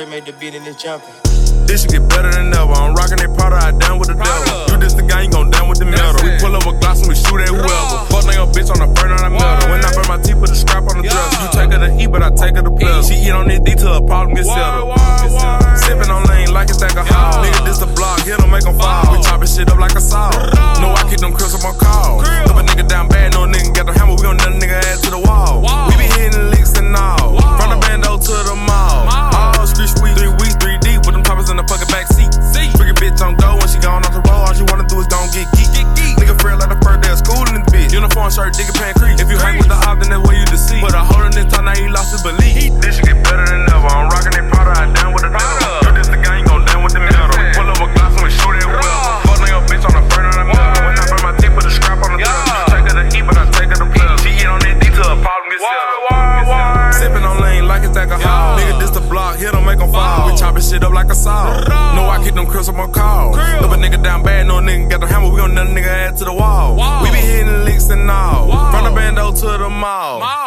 Trey made the beat and it's jumping. This shit get better than ever. I'm rocking that powder, I down with the devil. You this the guy, you gon' down with the metal. We pull up a gloss and we shoot at whoever. Fuck nigga bitch on the burn on the metal. When I burn my teeth, put a scrap on the dresser. You take her to eat, but I take her to play. She eat on this D till her problem get settled. Sippin' on lost. This shit get better than ever. I'm rocking that powder, I down with the devil. You this the guy, you gon' down with the metal. Pull up a glass and we shoot it well. Fuck nigga bitch on the burn on the metal. When I burn my teeth, put a scrap on the dresser. Take her to eat, but I take her to play. She eat on that D till her problem get settled. Sippin' on lean like it's alcohol. Nigga, this the block, hit 'em, make 'em fall. We chopping shit up like a saw. No, I keep them crisps on my call. If a nigga down bad, no nigga got the hammer, we gon' nut a nigga ass to the wall. We be hitting licks and all. From the bando to the mall.